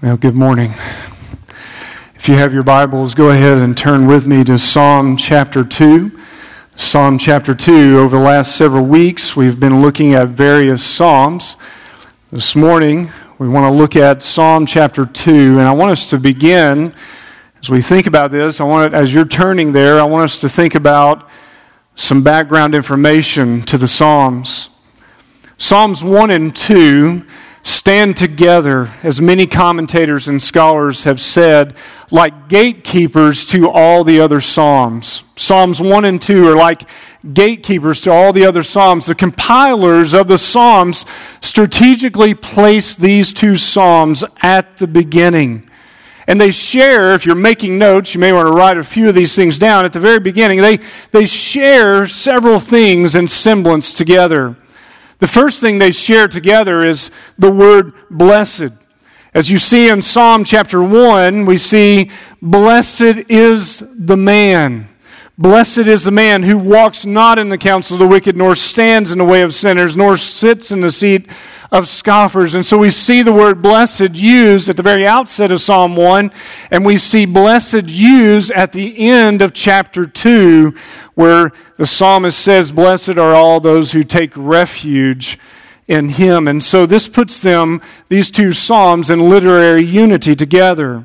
Well, good morning. If you have your Bibles, go ahead and turn with me to Psalm chapter 2. Psalm chapter 2. Over the last several weeks, we've been looking at various Psalms. This morning, we want to look at Psalm chapter 2, and I want us to begin as we think about this. I want, as you're turning there, I want us to think about some background information to the Psalms. Psalms 1 and 2 stand together, as many commentators and scholars have said, like gatekeepers to all the other Psalms. Psalms 1 and 2 are like gatekeepers to all the other Psalms. The compilers of the Psalms strategically place these two Psalms at the beginning. And they share, if you're making notes, you may want to write a few of these things down at the very beginning. They, they share several things in semblance together. The first thing they share together is the word blessed. As you see in Psalm chapter 1, we see, Blessed is the man. Blessed is the man who walks not in the counsel of the wicked, nor stands in the way of sinners, nor sits in the seat of scoffers. And so we see the word blessed used at the very outset of Psalm 1, and we see blessed used at the end of chapter 2, where the psalmist says, Blessed are all those who take refuge in him. And so this puts them, these two psalms, in literary unity together.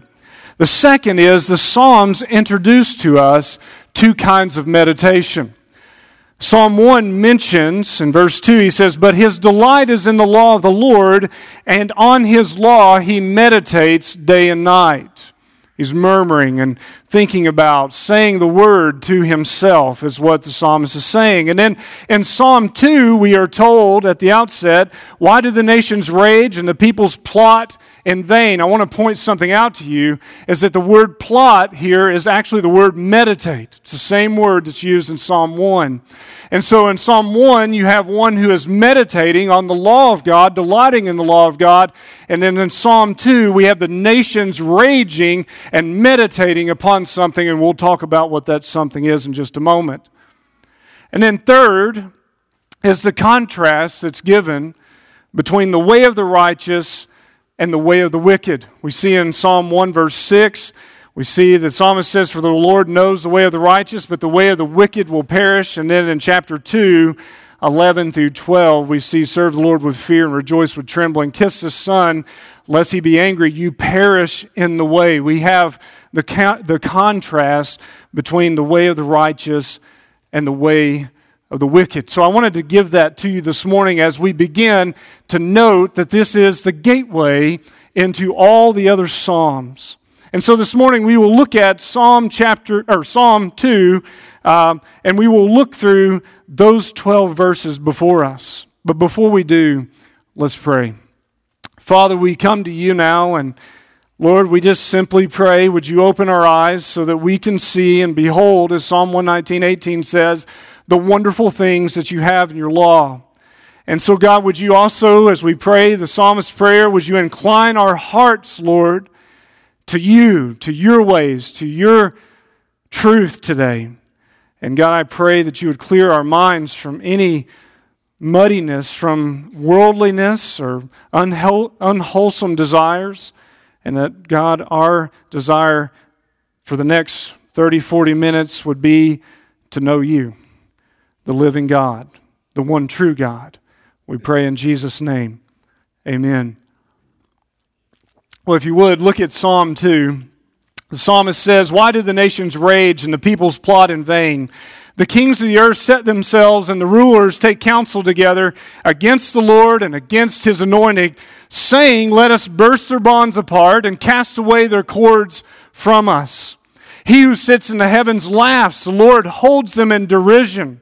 The second is the psalms introduce to us two kinds of meditation. Psalm 1 mentions in verse 2, he says, But his delight is in the law of the Lord, and on his law he meditates day and night. He's murmuring and thinking about saying the word to himself, is what the psalmist is saying. And then in Psalm 2, we are told at the outset, Why do the nations rage and the peoples plot in vain? I want to point something out to you is that the word plot here is actually the word meditate. It's the same word that's used in Psalm 1. And so in Psalm 1, you have one who is meditating on the law of God, delighting in the law of God. And then in Psalm 2, we have the nations raging and meditating upon something, and we'll talk about what that something is in just a moment. And then third is the contrast that's given between the way of the righteous and the way of the wicked. We see in Psalm 1, verse 6, we see the psalmist says, For the Lord knows the way of the righteous, but the way of the wicked will perish. And then in chapter 2, 11 through 12, we see, Serve the Lord with fear and rejoice with trembling. Kiss the Son, lest he be angry. You perish in the way. We have the, the contrast between the way of the righteous and the way of the wicked. So I wanted to give that to you this morning as we begin to note that this is the gateway into all the other Psalms. And so this morning we will look at Psalm chapter or Psalm 2, um, and we will look through those 12 verses before us. But before we do, let's pray. Father, we come to you now, and Lord, we just simply pray, would you open our eyes so that we can see and behold, as Psalm 119, 18 says, the wonderful things that you have in your law. And so, God, would you also, as we pray the psalmist's prayer, would you incline our hearts, Lord, to you, to your ways, to your truth today. And God, I pray that you would clear our minds from any muddiness, from worldliness or unwhol- unwholesome desires, and that, God, our desire for the next 30, 40 minutes would be to know you, the living God, the one true God. We pray in Jesus' name. Amen. Well, if you would, look at Psalm 2. The psalmist says, Why do the nations rage and the peoples plot in vain? The kings of the earth set themselves and the rulers take counsel together against the Lord and against his anointed, saying, Let us burst their bonds apart and cast away their cords from us. He who sits in the heavens laughs, the Lord holds them in derision.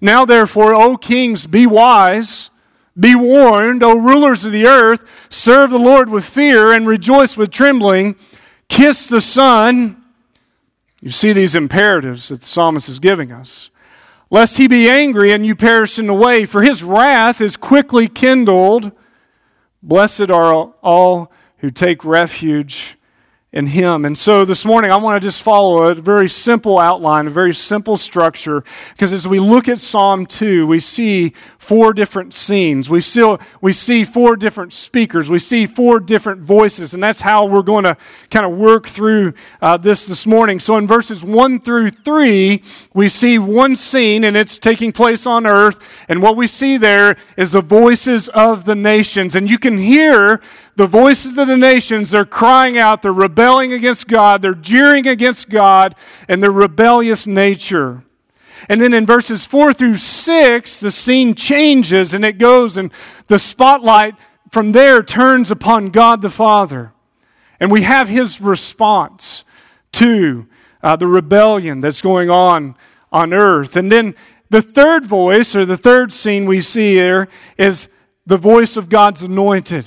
Now, therefore, O kings, be wise. Be warned, O rulers of the earth, serve the Lord with fear and rejoice with trembling. Kiss the Son. You see these imperatives that the psalmist is giving us. Lest he be angry and you perish in the way, for his wrath is quickly kindled. Blessed are all who take refuge in Him. And so this morning, I want to just follow a very simple outline, a very simple structure, because as we look at Psalm 2, we see four different scenes. We, still, we see four different speakers. We see four different voices, and that's how we're going to kind of work through uh, this this morning. So in verses 1 through 3, we see one scene, and it's taking place on earth, and what we see there is the voices of the nations. And you can hear the voices of the nations, they're crying out, they're rebelling against God, they're jeering against God, and their rebellious nature. And then in verses 4 through 6, the scene changes and it goes, and the spotlight from there turns upon God the Father. And we have his response to uh, the rebellion that's going on on earth. And then the third voice, or the third scene we see here, is the voice of God's anointed.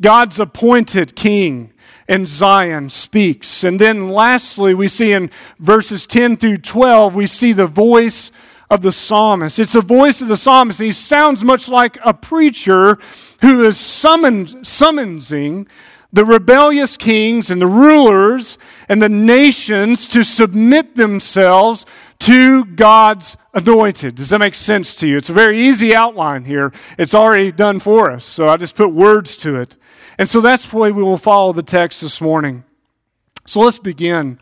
God's appointed king in Zion speaks. And then lastly, we see in verses 10 through 12, we see the voice of the psalmist. It's the voice of the psalmist. He sounds much like a preacher who is summoned, summonsing the rebellious kings and the rulers and the nations to submit themselves to God's anointed. Does that make sense to you? It's a very easy outline here. It's already done for us. So I just put words to it. And so that's the way we will follow the text this morning. So let's begin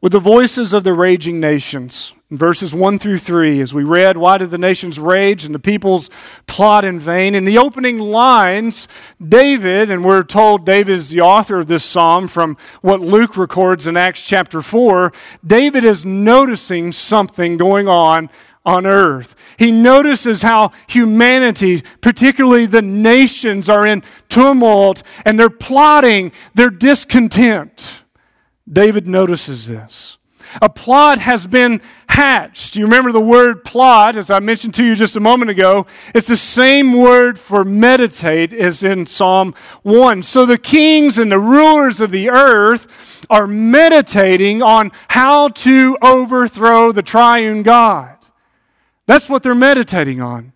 with the voices of the raging nations. In verses 1 through 3, as we read, Why did the nations rage and the peoples plot in vain? In the opening lines, David, and we're told David is the author of this psalm from what Luke records in Acts chapter 4, David is noticing something going on on earth. He notices how humanity, particularly the nations, are in tumult and they're plotting, they're discontent. David notices this. A plot has been hatched. You remember the word plot, as I mentioned to you just a moment ago? It's the same word for meditate as in Psalm 1. So the kings and the rulers of the earth are meditating on how to overthrow the triune God. That's what they're meditating on.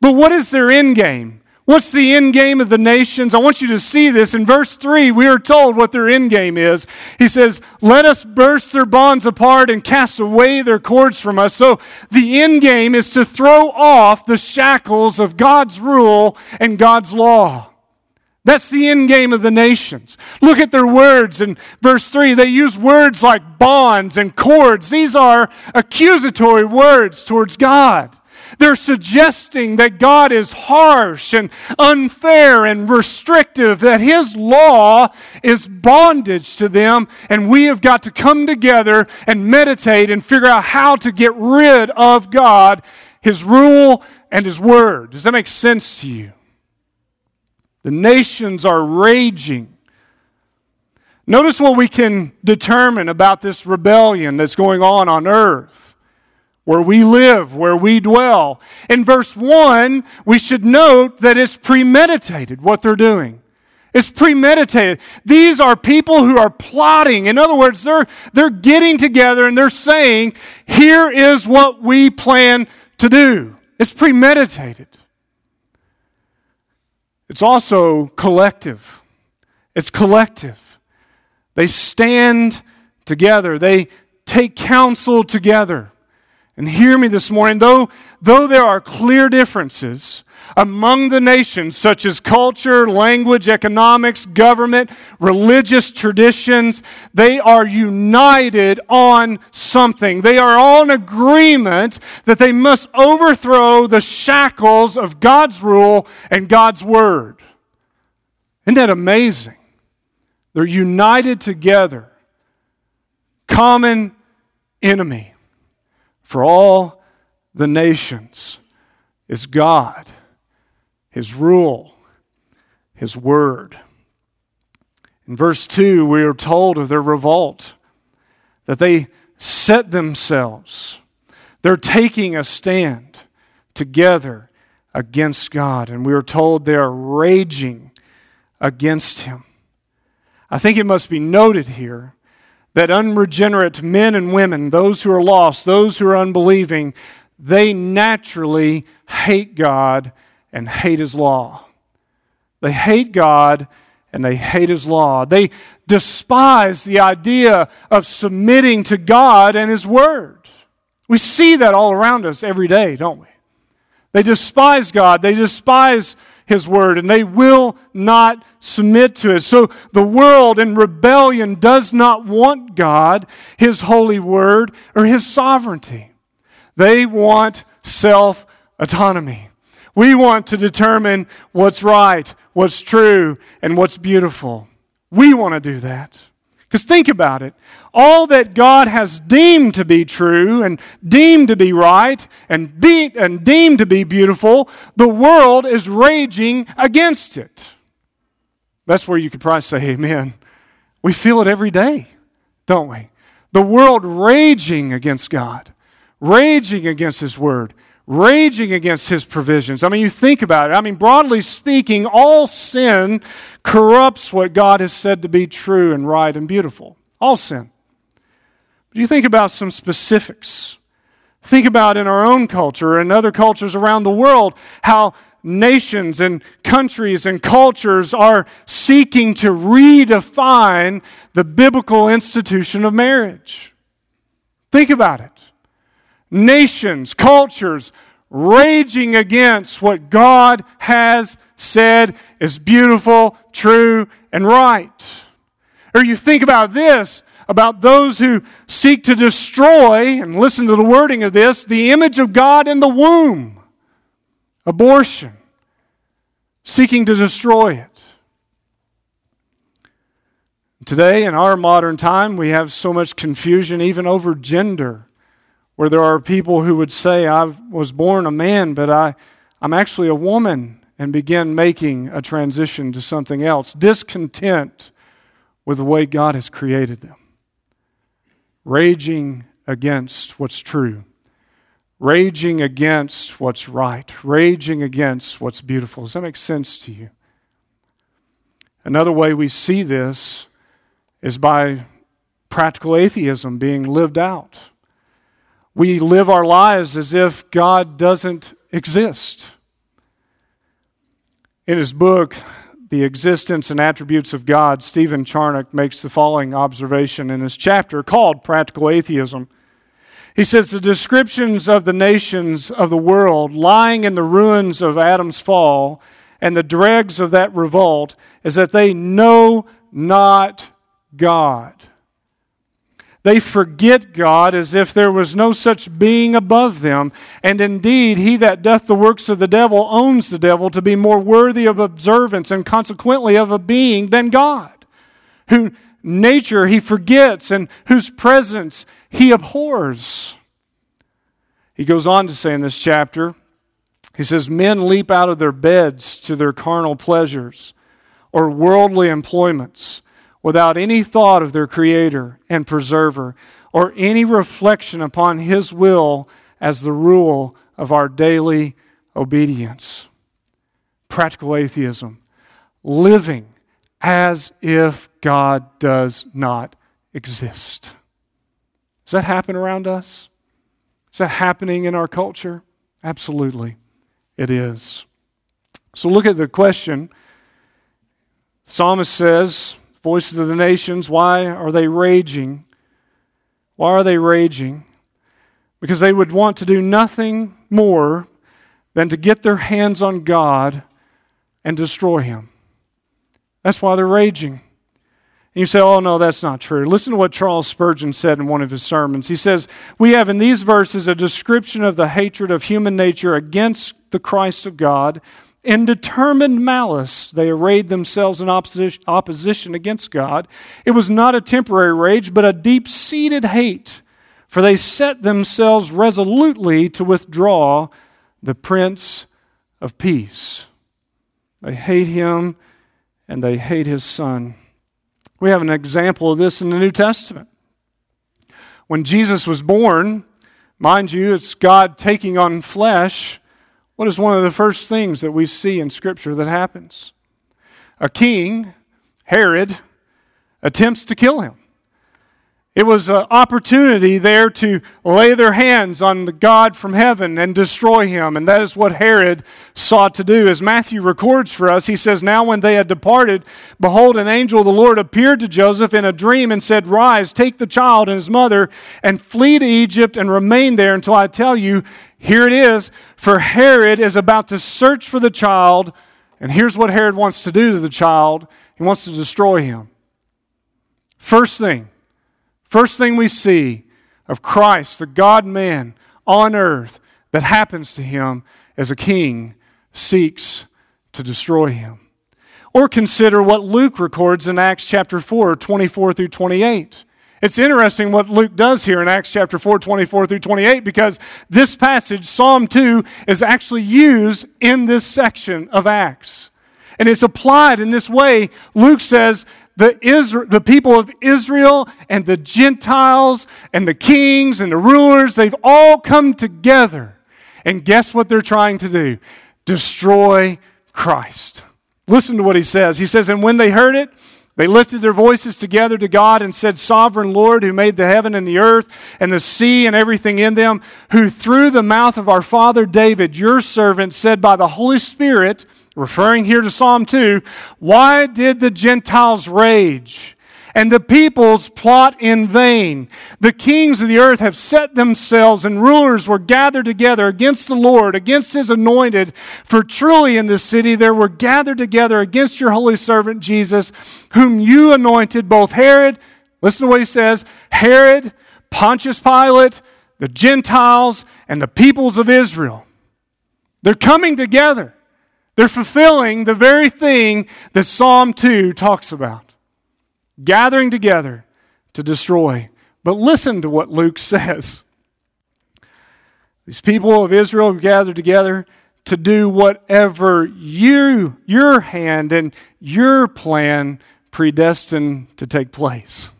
But what is their end game? What's the end game of the nations? I want you to see this. In verse 3, we are told what their end game is. He says, Let us burst their bonds apart and cast away their cords from us. So the end game is to throw off the shackles of God's rule and God's law. That's the end game of the nations. Look at their words in verse 3. They use words like bonds and cords. These are accusatory words towards God. They're suggesting that God is harsh and unfair and restrictive, that His law is bondage to them, and we have got to come together and meditate and figure out how to get rid of God, His rule, and His word. Does that make sense to you? The nations are raging. Notice what we can determine about this rebellion that's going on on earth, where we live, where we dwell. In verse 1, we should note that it's premeditated what they're doing. It's premeditated. These are people who are plotting. In other words, they're, they're getting together and they're saying, here is what we plan to do. It's premeditated. It's also collective. It's collective. They stand together, they take counsel together. And hear me this morning, though, though there are clear differences among the nations, such as culture, language, economics, government, religious traditions, they are united on something. They are all in agreement that they must overthrow the shackles of God's rule and God's word. Isn't that amazing? They're united together. Common enemy for all the nations is God, His rule, His word. In verse 2, we are told of their revolt, that they set themselves. They're taking a stand together against God. And we are told they are raging against Him. I think it must be noted here that unregenerate men and women, those who are lost, those who are unbelieving, they naturally hate God and hate His law. They hate God and they hate His law. They despise the idea of submitting to God and His Word. We see that all around us every day, don't we? They despise God, they despise His Word, and they will not submit to it. So the world in rebellion does not want God, His holy Word, or His sovereignty. They want self autonomy. We want to determine what's right, what's true, and what's beautiful. We want to do that. Because think about it. All that God has deemed to be true and deemed to be right and, be, and deemed to be beautiful, the world is raging against it. That's where you could probably say, Amen. We feel it every day, don't we? The world raging against God, raging against His Word, raging against his provisions. I mean, you think about it. I mean, broadly speaking, all sin corrupts what God has said to be true and right and beautiful. All sin. But you think about some specifics. Think about in our own culture and other cultures around the world how nations and countries and cultures are seeking to redefine the biblical institution of marriage. Think about it nations, cultures raging against what God has said is beautiful, true, and right. Or you think about this about those who seek to destroy, and listen to the wording of this, the image of God in the womb. Abortion. Seeking to destroy it. Today, in our modern time, we have so much confusion even over gender where there are people who would say, I was born a man, but I, I'm actually a woman, and begin making a transition to something else, discontent with the way God has created them, raging against what's true, raging against what's right, raging against what's beautiful. Does that make sense to you? Another way we see this is by practical atheism being lived out we live our lives as if God doesn't exist. In his book, The Existence and Attributes of God, Stephen Charnock makes the following observation in his chapter called Practical Atheism. He says the descriptions of the nations of the world lying in the ruins of Adam's fall and the dregs of that revolt is that they know not God. They forget God as if there was no such being above them. And indeed, he that doth the works of the devil owns the devil to be more worthy of observance and consequently of a being than God, who nature he forgets and whose presence he abhors. He goes on to say in this chapter, he says, Men leap out of their beds to their carnal pleasures or worldly employments without any thought of their Creator and Preserver or any reflection upon His will as the rule of our daily obedience. Practical atheism, living as if God does not exist. Does that happen around us? Is that happening in our culture? Absolutely, it is. So look at the question. psalmist says, Voices of the nations, why are they raging? Why are they raging? Because they would want to do nothing more than to get their hands on God and destroy Him. That's why they're raging. And you say, oh, no, that's not true. Listen to what Charles Spurgeon said in one of his sermons. He says, We have in these verses a description of the hatred of human nature against the Christ of God in determined malice, they arrayed themselves in opposition against God. It was not a temporary rage, but a deep seated hate, for they set themselves resolutely to withdraw the Prince of Peace. They hate him and they hate his Son. We have an example of this in the New Testament. When Jesus was born, mind you, it's God taking on flesh what is one of the first things that we see in Scripture that happens? A king, Herod, attempts to kill him. It was an opportunity there to lay their hands on the God from heaven and destroy him. And that is what Herod sought to do. As Matthew records for us, he says, Now when they had departed, behold, an angel of the Lord appeared to Joseph in a dream and said, Rise, take the child and his mother, and flee to Egypt and remain there until I tell you, here it is. For Herod is about to search for the child. And here's what Herod wants to do to the child he wants to destroy him. First thing, First thing we see of Christ, the God man on earth, that happens to him as a king seeks to destroy him. Or consider what Luke records in Acts chapter 4, 24 through 28. It's interesting what Luke does here in Acts chapter 4, 24 through 28, because this passage, Psalm 2, is actually used in this section of Acts. And it's applied in this way. Luke says the, Israel, the people of Israel and the Gentiles and the kings and the rulers, they've all come together. And guess what they're trying to do? Destroy Christ. Listen to what he says. He says, And when they heard it, they lifted their voices together to God and said, Sovereign Lord, who made the heaven and the earth and the sea and everything in them, who through the mouth of our father David, your servant, said by the Holy Spirit, referring here to Psalm 2, why did the Gentiles rage? and the peoples plot in vain. The kings of the earth have set themselves, and rulers were gathered together against the Lord, against his anointed. For truly in this city there were gathered together against your holy servant Jesus, whom you anointed, both Herod, listen to what he says, Herod, Pontius Pilate, the Gentiles, and the peoples of Israel. They're coming together. They're fulfilling the very thing that Psalm 2 talks about gathering together to destroy. But listen to what Luke says. These people of Israel have gathered together to do whatever you, your hand and your plan predestined to take place.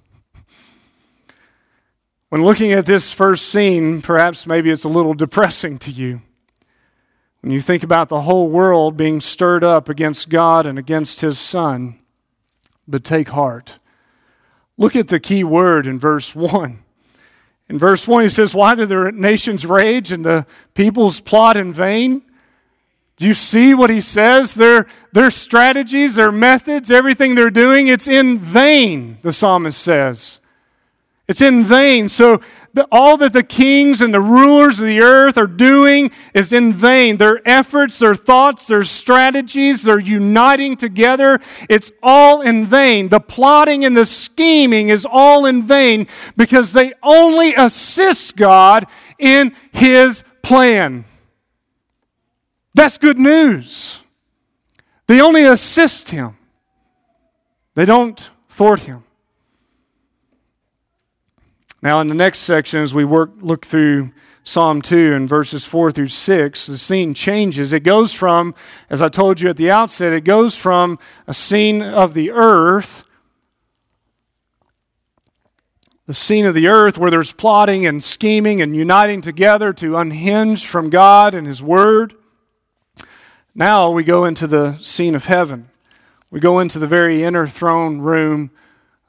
When looking at this first scene, perhaps maybe it's a little depressing to you. When you think about the whole world being stirred up against God and against His Son, but take heart. Look at the key word in verse 1. In verse 1, he says, Why do the nations rage and the peoples plot in vain? Do you see what he says? Their, their strategies, their methods, everything they're doing, it's in vain, the psalmist says. It's in vain. So the, all that the kings and the rulers of the earth are doing is in vain. Their efforts, their thoughts, their strategies, their uniting together, it's all in vain. The plotting and the scheming is all in vain because they only assist God in His plan. That's good news. They only assist Him, they don't thwart Him. Now, in the next section, as we work, look through Psalm 2 and verses 4 through 6, the scene changes. It goes from, as I told you at the outset, it goes from a scene of the earth, the scene of the earth where there's plotting and scheming and uniting together to unhinge from God and His Word. Now we go into the scene of heaven. We go into the very inner throne room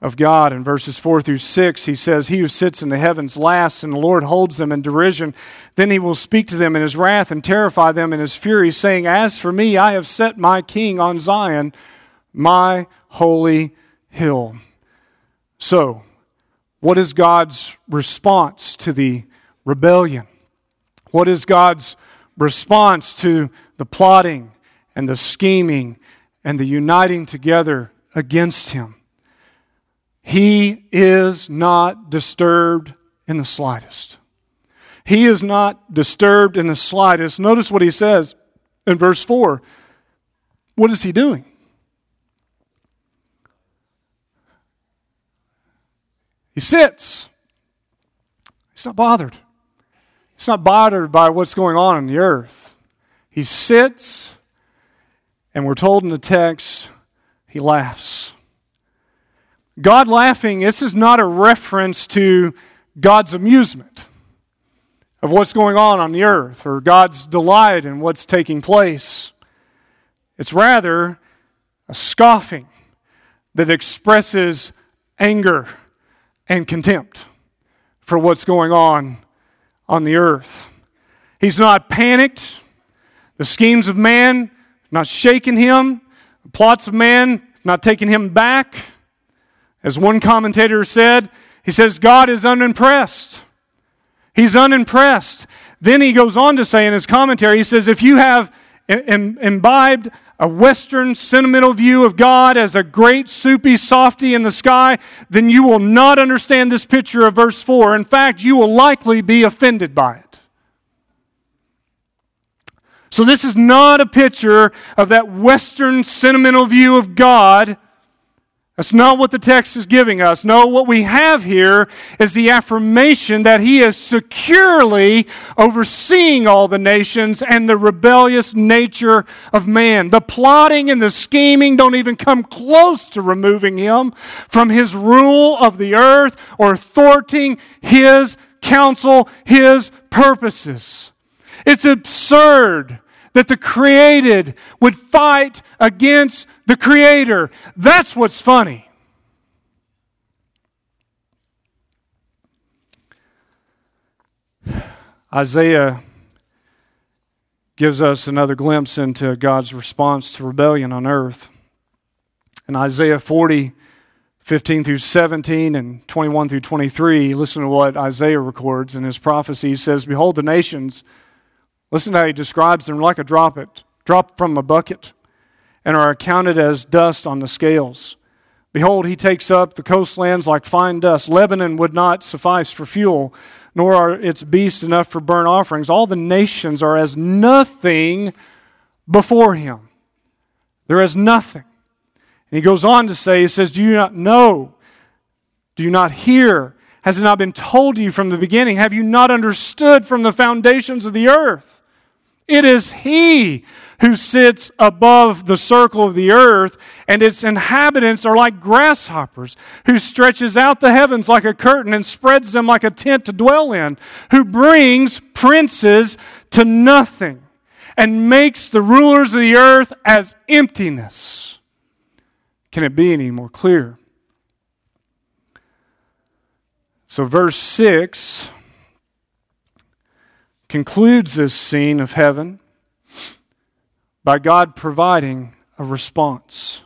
of God. In verses 4 through 6, he says, He who sits in the heavens laughs, and the Lord holds them in derision. Then he will speak to them in his wrath and terrify them in his fury, saying, As for me, I have set my king on Zion, my holy hill. So, what is God's response to the rebellion? What is God's response to the plotting and the scheming and the uniting together against him? He is not disturbed in the slightest. He is not disturbed in the slightest. Notice what he says in verse 4. What is he doing? He sits. He's not bothered. He's not bothered by what's going on in the earth. He sits, and we're told in the text, he laughs. God laughing, this is not a reference to God's amusement of what's going on on the earth or God's delight in what's taking place. It's rather a scoffing that expresses anger and contempt for what's going on on the earth. He's not panicked. The schemes of man not shaken him. The plots of man not taken him back. As one commentator said, he says, God is unimpressed. He's unimpressed. Then he goes on to say in his commentary, he says, if you have imbibed a Western sentimental view of God as a great soupy softy in the sky, then you will not understand this picture of verse 4. In fact, you will likely be offended by it. So, this is not a picture of that Western sentimental view of God that's not what the text is giving us. No, what we have here is the affirmation that he is securely overseeing all the nations and the rebellious nature of man. The plotting and the scheming don't even come close to removing him from his rule of the earth or thwarting his counsel, his purposes. It's absurd that the created would fight against the creator. That's what's funny. Isaiah gives us another glimpse into God's response to rebellion on earth. In Isaiah 40, 15 through 17 and 21 through 23, listen to what Isaiah records in his prophecy. He says, Behold, the nations Listen to how he describes them like a drop it, drop from a bucket, and are accounted as dust on the scales. Behold, he takes up the coastlands like fine dust. Lebanon would not suffice for fuel, nor are its beasts enough for burnt offerings. All the nations are as nothing before him. They're nothing. And he goes on to say, he says, Do you not know? Do you not hear? Has it not been told to you from the beginning? Have you not understood from the foundations of the earth? It is He who sits above the circle of the earth, and its inhabitants are like grasshoppers, who stretches out the heavens like a curtain and spreads them like a tent to dwell in, who brings princes to nothing and makes the rulers of the earth as emptiness. Can it be any more clear? So, verse 6 concludes this scene of heaven by God providing a response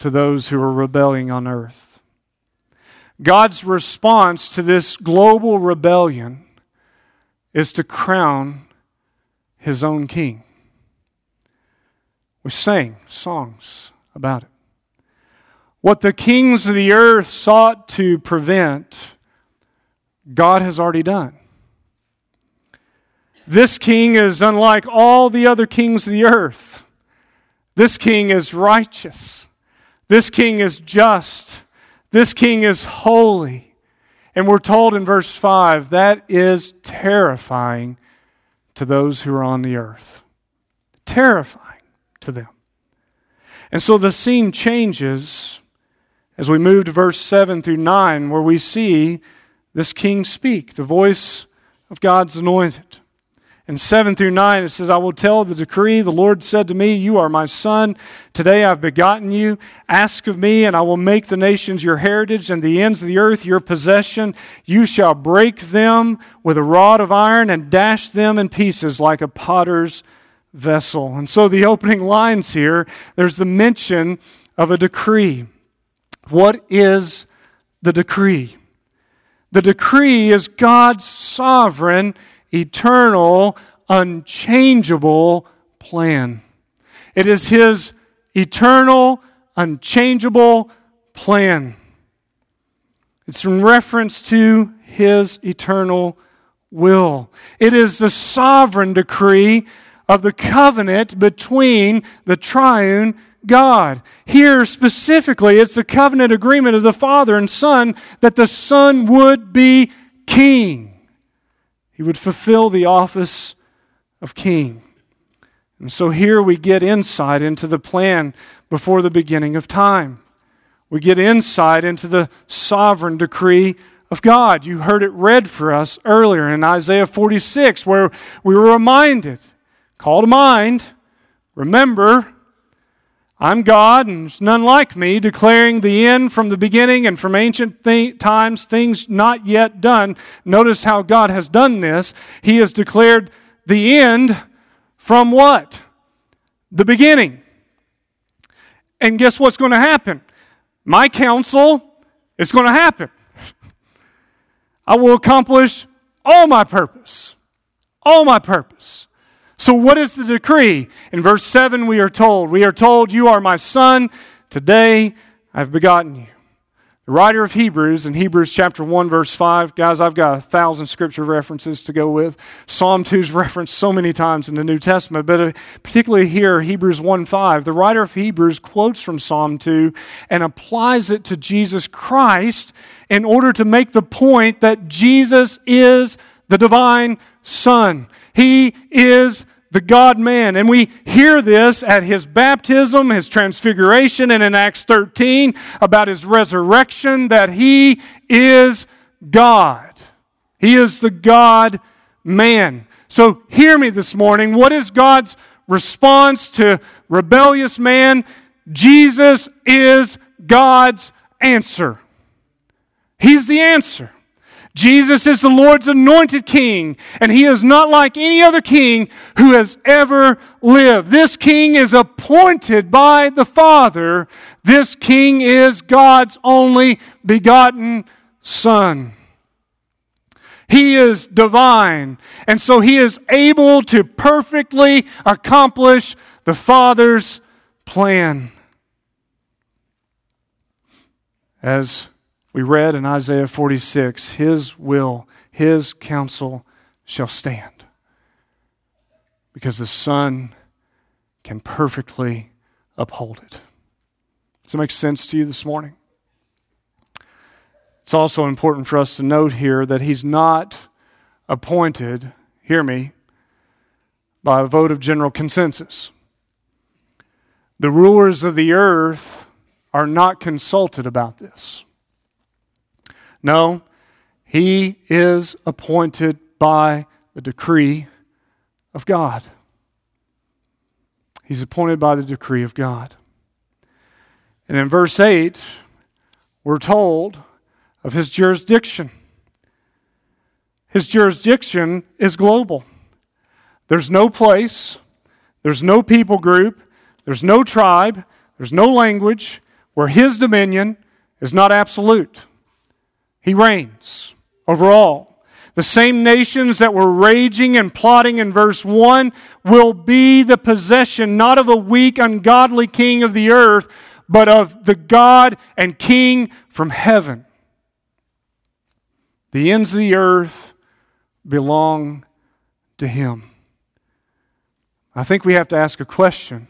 to those who are rebelling on earth. God's response to this global rebellion is to crown his own king. We sang songs about it. What the kings of the earth sought to prevent, God has already done. This king is unlike all the other kings of the earth. This king is righteous. This king is just. This king is holy. And we're told in verse 5 that is terrifying to those who are on the earth. Terrifying to them. And so the scene changes as we move to verse 7 through 9, where we see this king speak, the voice of God's anointed. In 7 through 9, it says, I will tell the decree. The Lord said to me, You are my son. Today I've begotten you. Ask of me, and I will make the nations your heritage and the ends of the earth your possession. You shall break them with a rod of iron and dash them in pieces like a potter's vessel. And so the opening lines here, there's the mention of a decree. What is the decree? The decree is God's sovereign eternal, unchangeable plan. It is His eternal, unchangeable plan. It's in reference to His eternal will. It is the sovereign decree of the covenant between the triune God. Here specifically, it's the covenant agreement of the Father and Son that the Son would be king. He would fulfill the office of king. And so here we get insight into the plan before the beginning of time. We get insight into the sovereign decree of God. You heard it read for us earlier in Isaiah 46, where we were reminded, call to mind, remember, I'm God, and there's none like me, declaring the end from the beginning and from ancient th- times, things not yet done. Notice how God has done this. He has declared the end from what? The beginning. And guess what's going to happen? My counsel is going to happen. I will accomplish all my purpose. All my purpose. So, what is the decree? In verse 7, we are told, We are told, You are my son. Today I've begotten you. The writer of Hebrews, in Hebrews chapter 1, verse 5, guys, I've got a thousand scripture references to go with. Psalm 2 is referenced so many times in the New Testament, but uh, particularly here, Hebrews 1 5, the writer of Hebrews quotes from Psalm 2 and applies it to Jesus Christ in order to make the point that Jesus is the divine Son. He is the God man. And we hear this at his baptism, his transfiguration, and in Acts 13 about his resurrection that he is God. He is the God man. So hear me this morning. What is God's response to rebellious man? Jesus is God's answer. He's the answer. Jesus is the Lord's anointed king, and he is not like any other king who has ever lived. This king is appointed by the Father. This king is God's only begotten Son. He is divine, and so he is able to perfectly accomplish the Father's plan. As we read in Isaiah 46 His will, His counsel shall stand. Because the Son can perfectly uphold it. Does it make sense to you this morning? It's also important for us to note here that He's not appointed, hear me, by a vote of general consensus. The rulers of the earth are not consulted about this. No, he is appointed by the decree of God. He's appointed by the decree of God. And in verse 8, we're told of his jurisdiction. His jurisdiction is global. There's no place, there's no people group, there's no tribe, there's no language where his dominion is not absolute. He reigns over all. The same nations that were raging and plotting in verse 1 will be the possession not of a weak, ungodly king of the earth, but of the God and King from heaven. The ends of the earth belong to him. I think we have to ask a question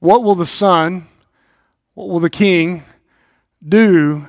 What will the Son, what will the King do